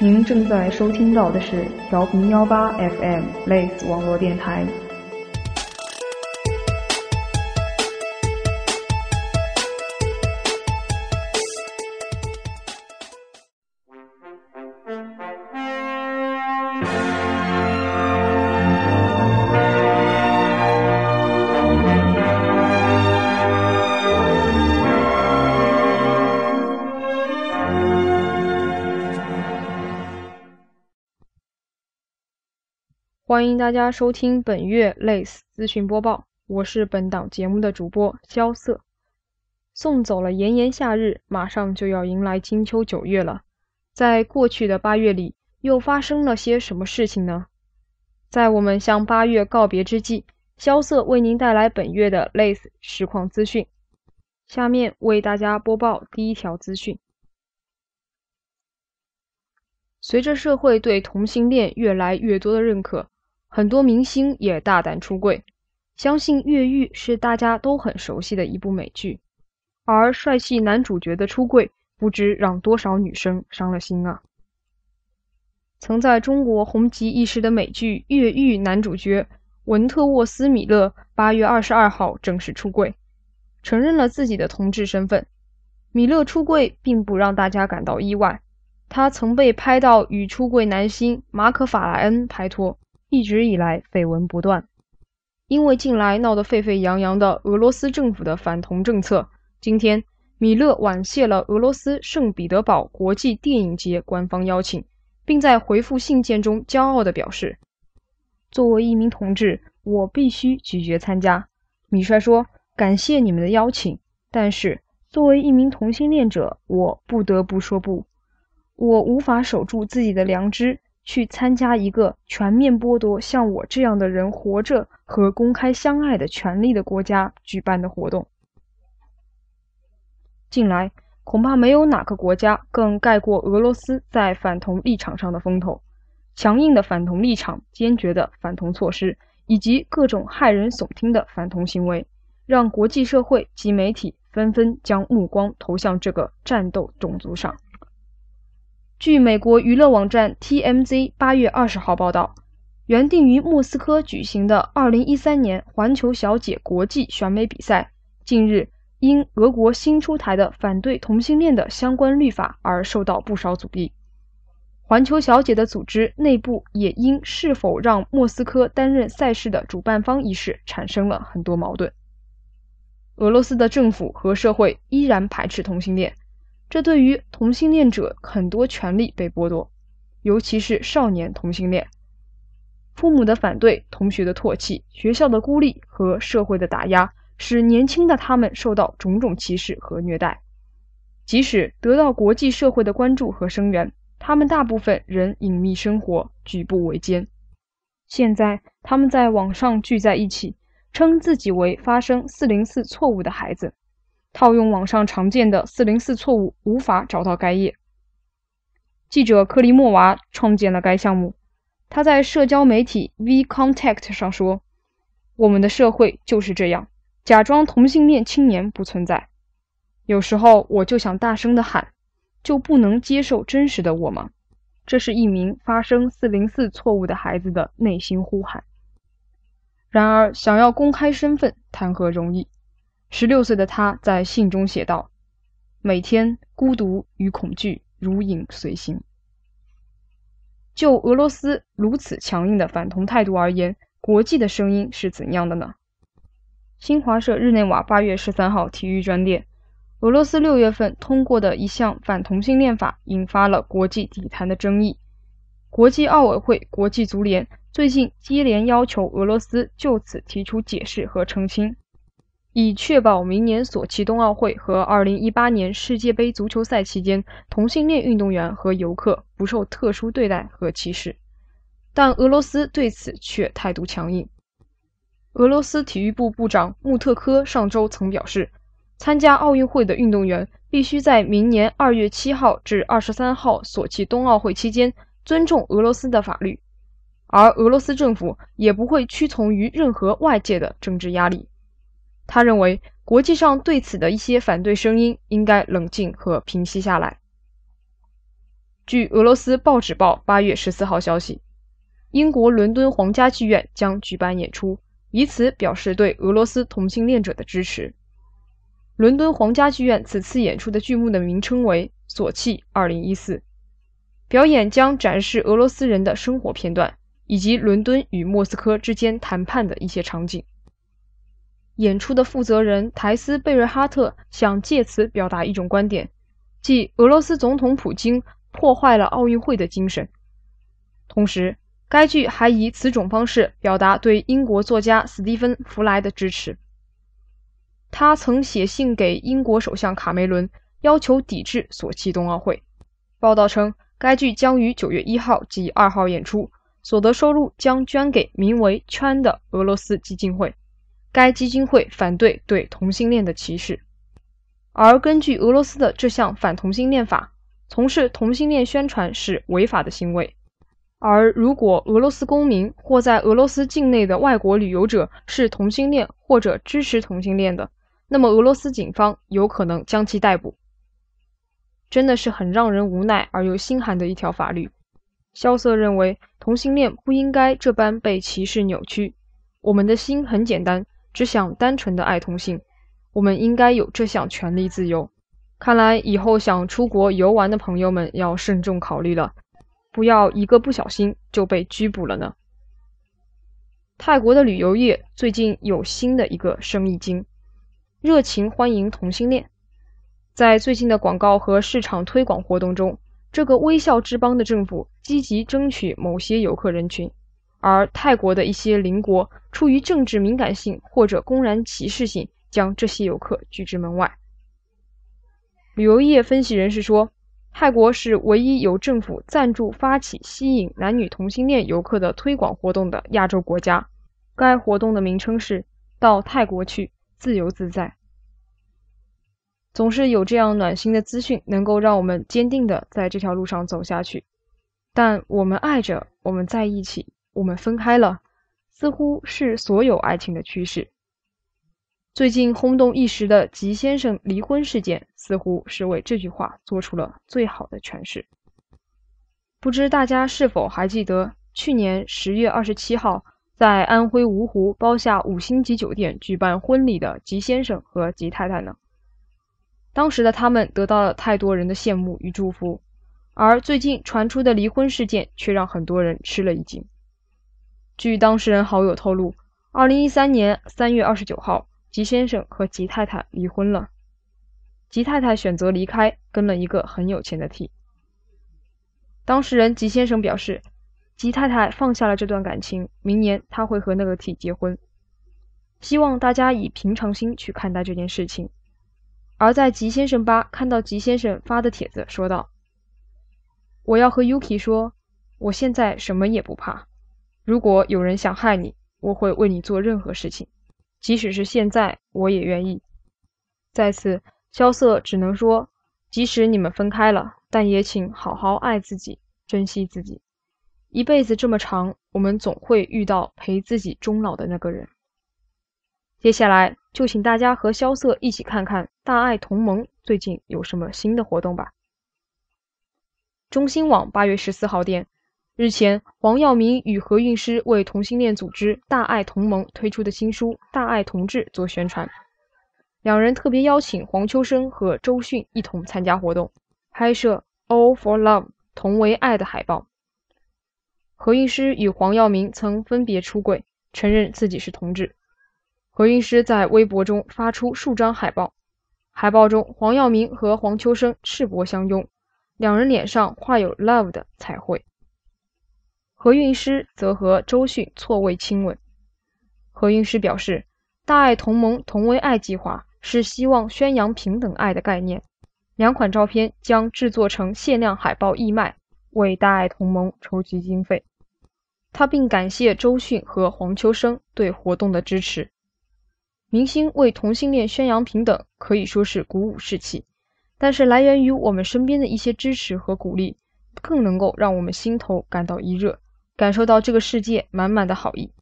您正在收听到的是调频幺八 FM 类似网络电台。欢迎大家收听本月类似资讯播报，我是本档节目的主播萧瑟。送走了炎炎夏日，马上就要迎来金秋九月了。在过去的八月里，又发生了些什么事情呢？在我们向八月告别之际，萧瑟为您带来本月的类似实况资讯。下面为大家播报第一条资讯：随着社会对同性恋越来越多的认可。很多明星也大胆出柜，相信《越狱》是大家都很熟悉的一部美剧，而帅气男主角的出柜，不知让多少女生伤了心啊！曾在中国红极一时的美剧《越狱》男主角文特沃斯·米勒，八月二十二号正式出柜，承认了自己的同志身份。米勒出柜并不让大家感到意外，他曾被拍到与出柜男星马可·法莱恩拍拖。一直以来绯闻不断，因为近来闹得沸沸扬扬的俄罗斯政府的反同政策，今天米勒婉谢了俄罗斯圣彼得堡国际电影节官方邀请，并在回复信件中骄傲地表示：“作为一名同志，我必须拒绝参加。”米帅说：“感谢你们的邀请，但是作为一名同性恋者，我不得不说不，我无法守住自己的良知。”去参加一个全面剥夺像我这样的人活着和公开相爱的权利的国家举办的活动。近来，恐怕没有哪个国家更盖过俄罗斯在反同立场上的风头。强硬的反同立场、坚决的反同措施，以及各种骇人耸听的反同行为，让国际社会及媒体纷纷将目光投向这个战斗种族上。据美国娱乐网站 TMZ 八月二十号报道，原定于莫斯科举行的二零一三年环球小姐国际选美比赛，近日因俄国新出台的反对同性恋的相关律法而受到不少阻力。环球小姐的组织内部也因是否让莫斯科担任赛事的主办方一事产生了很多矛盾。俄罗斯的政府和社会依然排斥同性恋。这对于同性恋者很多权利被剥夺，尤其是少年同性恋。父母的反对、同学的唾弃、学校的孤立和社会的打压，使年轻的他们受到种种歧视和虐待。即使得到国际社会的关注和声援，他们大部分仍隐秘生活，举步维艰。现在，他们在网上聚在一起，称自己为发生四零四错误的孩子。套用网上常见的四零四错误，无法找到该页。记者克里莫娃创建了该项目。他在社交媒体 VContact 上说：“我们的社会就是这样，假装同性恋青年不存在。有时候我就想大声的喊：就不能接受真实的我吗？”这是一名发生四零四错误的孩子的内心呼喊。然而，想要公开身份，谈何容易？十六岁的他在信中写道：“每天孤独与恐惧如影随形。”就俄罗斯如此强硬的反同态度而言，国际的声音是怎样的呢？新华社日内瓦八月十三号体育专列：俄罗斯六月份通过的一项反同性恋法引发了国际体坛的争议。国际奥委会、国际足联最近接连要求俄罗斯就此提出解释和澄清。以确保明年索契冬奥会和2018年世界杯足球赛期间，同性恋运动员和游客不受特殊对待和歧视，但俄罗斯对此却态度强硬。俄罗斯体育部部长穆特科上周曾表示，参加奥运会的运动员必须在明年2月7号至23号索契冬奥会期间尊重俄罗斯的法律，而俄罗斯政府也不会屈从于任何外界的政治压力。他认为，国际上对此的一些反对声音应该冷静和平息下来。据俄罗斯报纸报八月十四号消息，英国伦敦皇家剧院将举办演出，以此表示对俄罗斯同性恋者的支持。伦敦皇家剧院此次演出的剧目的名称为《索契二零一四》，表演将展示俄罗斯人的生活片段，以及伦敦与莫斯科之间谈判的一些场景。演出的负责人台斯贝瑞哈特想借此表达一种观点，即俄罗斯总统普京破坏了奥运会的精神。同时，该剧还以此种方式表达对英国作家斯蒂芬·弗莱的支持。他曾写信给英国首相卡梅伦，要求抵制索契冬奥会。报道称，该剧将于九月一号及二号演出，所得收入将捐给名为“圈”的俄罗斯基金会。该基金会反对对同性恋的歧视。而根据俄罗斯的这项反同性恋法，从事同性恋宣传是违法的行为。而如果俄罗斯公民或在俄罗斯境内的外国旅游者是同性恋或者支持同性恋的，那么，俄罗斯警方有可能将其逮捕。真的是很让人无奈而又心寒的一条法律。萧瑟认为，同性恋不应该这般被歧视扭曲。我们的心很简单，只想单纯的爱同性。我们应该有这项权利自由。看来以后想出国游玩的朋友们要慎重考虑了，不要一个不小心就被拘捕了呢。泰国的旅游业最近有新的一个生意经。热情欢迎同性恋，在最近的广告和市场推广活动中，这个微笑之邦的政府积极争取某些游客人群，而泰国的一些邻国出于政治敏感性或者公然歧视性，将这些游客拒之门外。旅游业分析人士说，泰国是唯一由政府赞助发起吸引男女同性恋游客的推广活动的亚洲国家。该活动的名称是“到泰国去”。自由自在，总是有这样暖心的资讯，能够让我们坚定的在这条路上走下去。但我们爱着，我们在一起，我们分开了，似乎是所有爱情的趋势。最近轰动一时的吉先生离婚事件，似乎是为这句话做出了最好的诠释。不知大家是否还记得，去年十月二十七号。在安徽芜湖包下五星级酒店举办婚礼的吉先生和吉太太呢？当时的他们得到了太多人的羡慕与祝福，而最近传出的离婚事件却让很多人吃了一惊。据当事人好友透露，二零一三年三月二十九号，吉先生和吉太太离婚了。吉太太选择离开，跟了一个很有钱的 T。当事人吉先生表示。吉太太放下了这段感情，明年他会和那个 T 结婚。希望大家以平常心去看待这件事情。而在吉先生吧看到吉先生发的帖子，说道：“我要和 Yuki 说，我现在什么也不怕。如果有人想害你，我会为你做任何事情，即使是现在，我也愿意。”在此，萧瑟只能说，即使你们分开了，但也请好好爱自己，珍惜自己。一辈子这么长，我们总会遇到陪自己终老的那个人。接下来就请大家和萧瑟一起看看大爱同盟最近有什么新的活动吧。中新网八月十四号电，日前黄耀明与何韵诗为同性恋组织大爱同盟推出的新书《大爱同志》做宣传，两人特别邀请黄秋生和周迅一同参加活动，拍摄 “All for Love” 同为爱的海报。何韵诗与黄耀明曾分别出柜，承认自己是同志。何韵诗在微博中发出数张海报，海报中黄耀明和黄秋生赤膊相拥，两人脸上画有 love 的彩绘。何韵诗则和周迅错位亲吻。何韵诗表示，大爱同盟同为爱计划是希望宣扬平等爱的概念，两款照片将制作成限量海报义卖。为大爱同盟筹集经费，他并感谢周迅和黄秋生对活动的支持。明星为同性恋宣扬平等，可以说是鼓舞士气，但是来源于我们身边的一些支持和鼓励，更能够让我们心头感到一热，感受到这个世界满满的好意。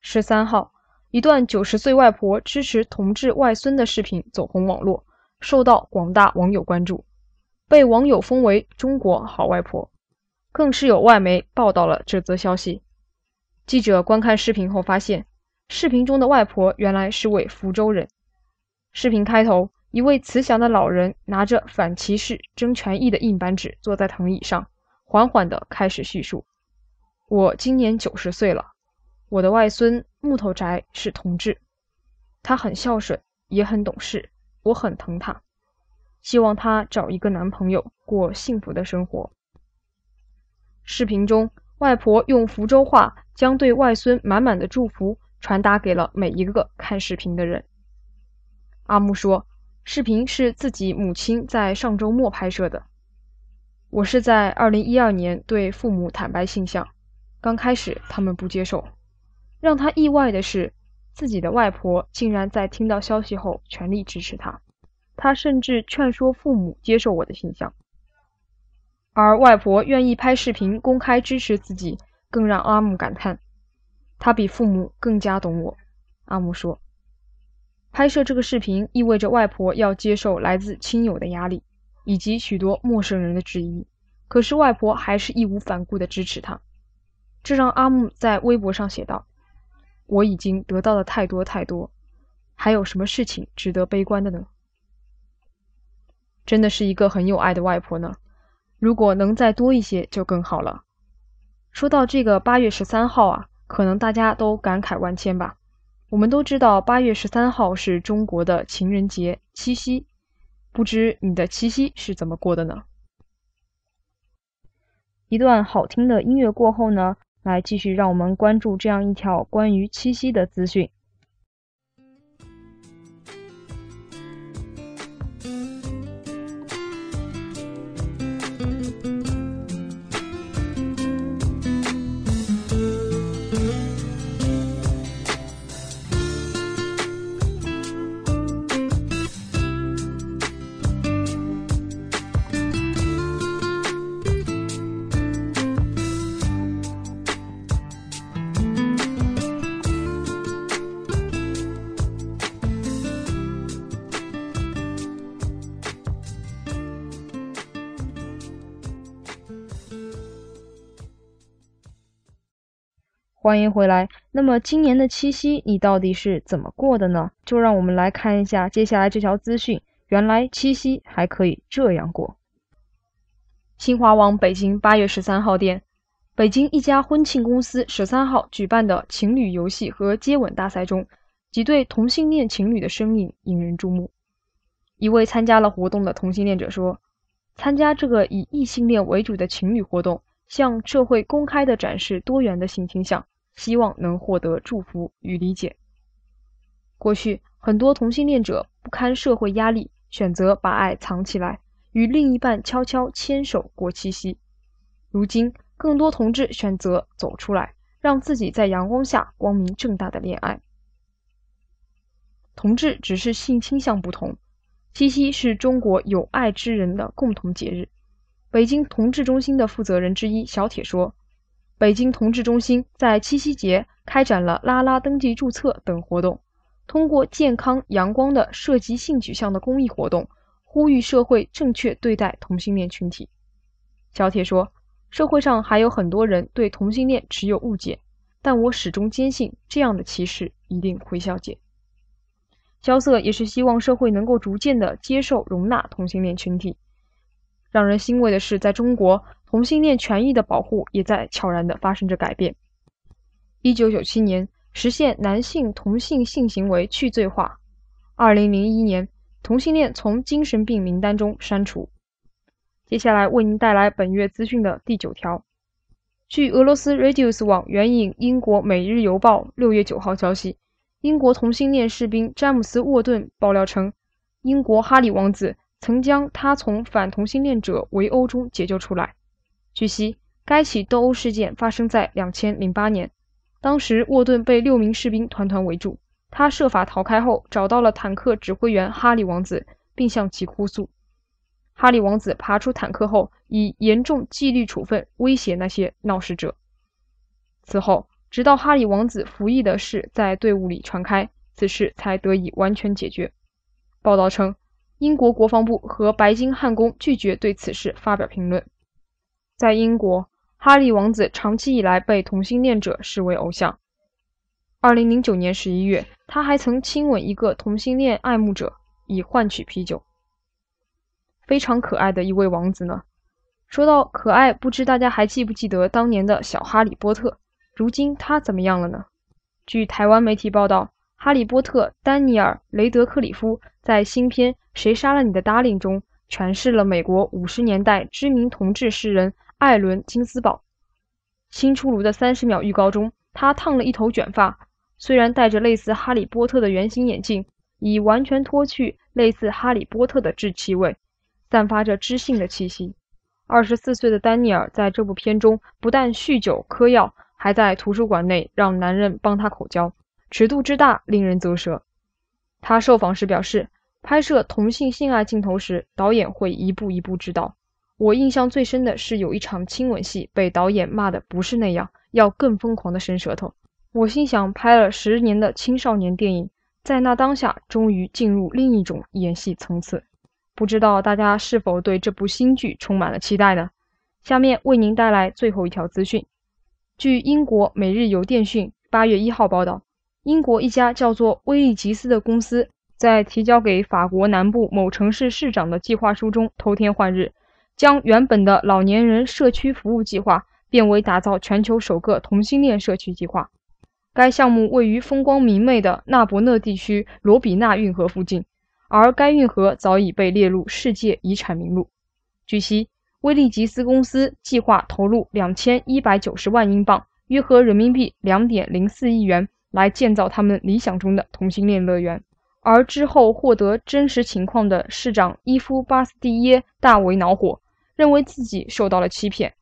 十三号，一段九十岁外婆支持同志外孙的视频走红网络，受到广大网友关注。被网友封为“中国好外婆”，更是有外媒报道了这则消息。记者观看视频后发现，视频中的外婆原来是位福州人。视频开头，一位慈祥的老人拿着反歧视、争权益的硬板纸，坐在藤椅上，缓缓地开始叙述：“我今年九十岁了，我的外孙木头宅是同志，他很孝顺，也很懂事，我很疼他。”希望他找一个男朋友，过幸福的生活。视频中，外婆用福州话将对外孙满满的祝福传达给了每一个看视频的人。阿木说：“视频是自己母亲在上周末拍摄的。我是在2012年对父母坦白性向，刚开始他们不接受。让他意外的是，自己的外婆竟然在听到消息后全力支持他。”他甚至劝说父母接受我的形象，而外婆愿意拍视频公开支持自己，更让阿木感叹，他比父母更加懂我。阿木说，拍摄这个视频意味着外婆要接受来自亲友的压力，以及许多陌生人的质疑，可是外婆还是义无反顾地支持他，这让阿木在微博上写道：“我已经得到了太多太多，还有什么事情值得悲观的呢？”真的是一个很有爱的外婆呢，如果能再多一些就更好了。说到这个八月十三号啊，可能大家都感慨万千吧。我们都知道八月十三号是中国的情人节七夕，不知你的七夕是怎么过的呢？一段好听的音乐过后呢，来继续让我们关注这样一条关于七夕的资讯。欢迎回来。那么今年的七夕你到底是怎么过的呢？就让我们来看一下接下来这条资讯。原来七夕还可以这样过。新华网北京八月十三号电，北京一家婚庆公司十三号举办的情侣游戏和接吻大赛中，几对同性恋情侣的身影引人注目。一位参加了活动的同性恋者说：“参加这个以异性恋为主的情侣活动。”向社会公开的展示多元的性倾向，希望能获得祝福与理解。过去，很多同性恋者不堪社会压力，选择把爱藏起来，与另一半悄悄牵手过七夕。如今，更多同志选择走出来，让自己在阳光下光明正大的恋爱。同志只是性倾向不同，七夕是中国有爱之人的共同节日。北京同志中心的负责人之一小铁说：“北京同志中心在七夕节开展了拉拉登记注册等活动，通过健康阳光的涉及性取向的公益活动，呼吁社会正确对待同性恋群体。”小铁说：“社会上还有很多人对同性恋持有误解，但我始终坚信这样的歧视一定会消解。”萧瑟也是希望社会能够逐渐的接受容纳同性恋群体。让人欣慰的是，在中国，同性恋权益的保护也在悄然地发生着改变。一九九七年，实现男性同性性行为去罪化；二零零一年，同性恋从精神病名单中删除。接下来为您带来本月资讯的第九条。据俄罗斯 Radius 网援引英国《每日邮报》六月九号消息，英国同性恋士兵詹姆斯·沃顿爆料称，英国哈里王子。曾将他从反同性恋者围殴中解救出来。据悉，该起斗殴事件发生在2008年，当时沃顿被六名士兵团团围住，他设法逃开后，找到了坦克指挥员哈里王子，并向其哭诉。哈里王子爬出坦克后，以严重纪律处分威胁那些闹事者。此后，直到哈里王子服役的事在队伍里传开，此事才得以完全解决。报道称。英国国防部和白金汉宫拒绝对此事发表评论。在英国，哈利王子长期以来被同性恋者视为偶像。2009年11月，他还曾亲吻一个同性恋爱慕者，以换取啤酒。非常可爱的一位王子呢。说到可爱，不知大家还记不记得当年的小哈利波特？如今他怎么样了呢？据台湾媒体报道。哈利波特丹尼尔·雷德克里夫在新片《谁杀了你的 Darling》中诠释了美国五十年代知名同志诗人艾伦·金斯堡。新出炉的三十秒预告中，他烫了一头卷发，虽然戴着类似哈利波特的圆形眼镜，已完全脱去类似哈利波特的稚气味，散发着知性的气息。二十四岁的丹尼尔在这部片中不但酗酒嗑药，还在图书馆内让男人帮他口交。尺度之大，令人啧舌。他受访时表示，拍摄同性性爱镜头时，导演会一步一步指导。我印象最深的是有一场亲吻戏，被导演骂的不是那样，要更疯狂的伸舌头。我心想，拍了十年的青少年电影，在那当下终于进入另一种演戏层次。不知道大家是否对这部新剧充满了期待呢？下面为您带来最后一条资讯。据英国《每日邮电讯》八月一号报道。英国一家叫做威利吉斯的公司在提交给法国南部某城市市长的计划书中偷天换日，将原本的老年人社区服务计划变为打造全球首个同性恋社区计划。该项目位于风光明媚的纳伯讷地区罗比纳运河附近，而该运河早已被列入世界遗产名录。据悉，威利吉斯公司计划投入两千一百九十万英镑，约合人民币两点零四亿元。来建造他们理想中的同性恋乐园，而之后获得真实情况的市长伊夫巴斯蒂耶大为恼火，认为自己受到了欺骗。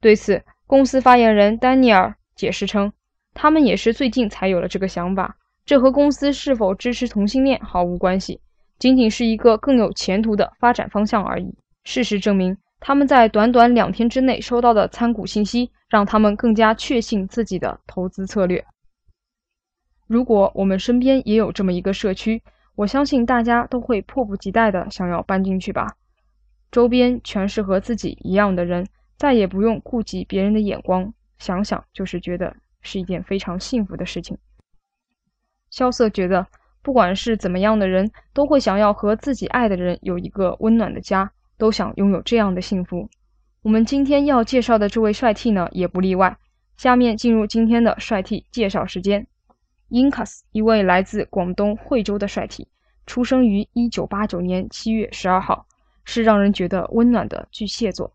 对此，公司发言人丹尼尔解释称，他们也是最近才有了这个想法，这和公司是否支持同性恋毫无关系，仅仅是一个更有前途的发展方向而已。事实证明，他们在短短两天之内收到的参股信息，让他们更加确信自己的投资策略。如果我们身边也有这么一个社区，我相信大家都会迫不及待的想要搬进去吧。周边全是和自己一样的人，再也不用顾及别人的眼光，想想就是觉得是一件非常幸福的事情。萧瑟觉得，不管是怎么样的人，都会想要和自己爱的人有一个温暖的家，都想拥有这样的幸福。我们今天要介绍的这位帅 T 呢，也不例外。下面进入今天的帅 T 介绍时间。Incas，一位来自广东惠州的帅 T，出生于1989年7月12号，是让人觉得温暖的巨蟹座。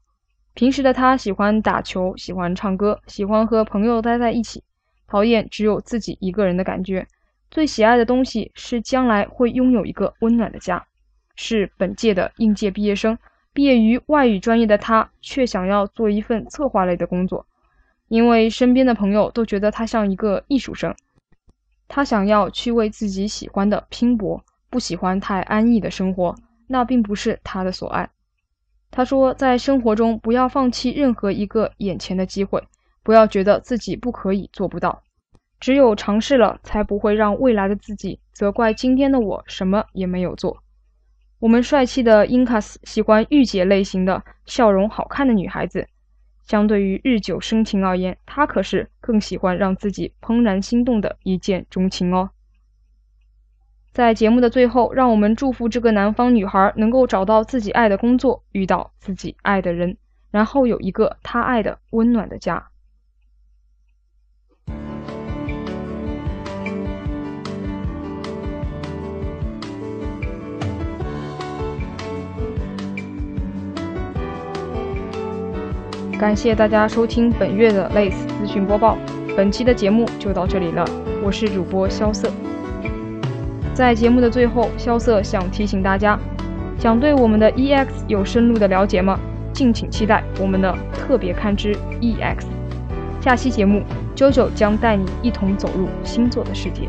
平时的他喜欢打球，喜欢唱歌，喜欢和朋友待在一起，讨厌只有自己一个人的感觉。最喜爱的东西是将来会拥有一个温暖的家。是本届的应届毕业生，毕业于外语专业的他，却想要做一份策划类的工作，因为身边的朋友都觉得他像一个艺术生。他想要去为自己喜欢的拼搏，不喜欢太安逸的生活，那并不是他的所爱。他说，在生活中不要放弃任何一个眼前的机会，不要觉得自己不可以做不到，只有尝试了，才不会让未来的自己责怪今天的我什么也没有做。我们帅气的英卡斯喜欢御姐类型的笑容好看的女孩子。相对于日久生情而言，他可是更喜欢让自己怦然心动的一见钟情哦。在节目的最后，让我们祝福这个南方女孩能够找到自己爱的工作，遇到自己爱的人，然后有一个她爱的温暖的家。感谢大家收听本月的类似资讯播报，本期的节目就到这里了。我是主播萧瑟。在节目的最后，萧瑟想提醒大家，想对我们的 EX 有深入的了解吗？敬请期待我们的特别刊之 EX。下期节目，啾啾将带你一同走入星座的世界。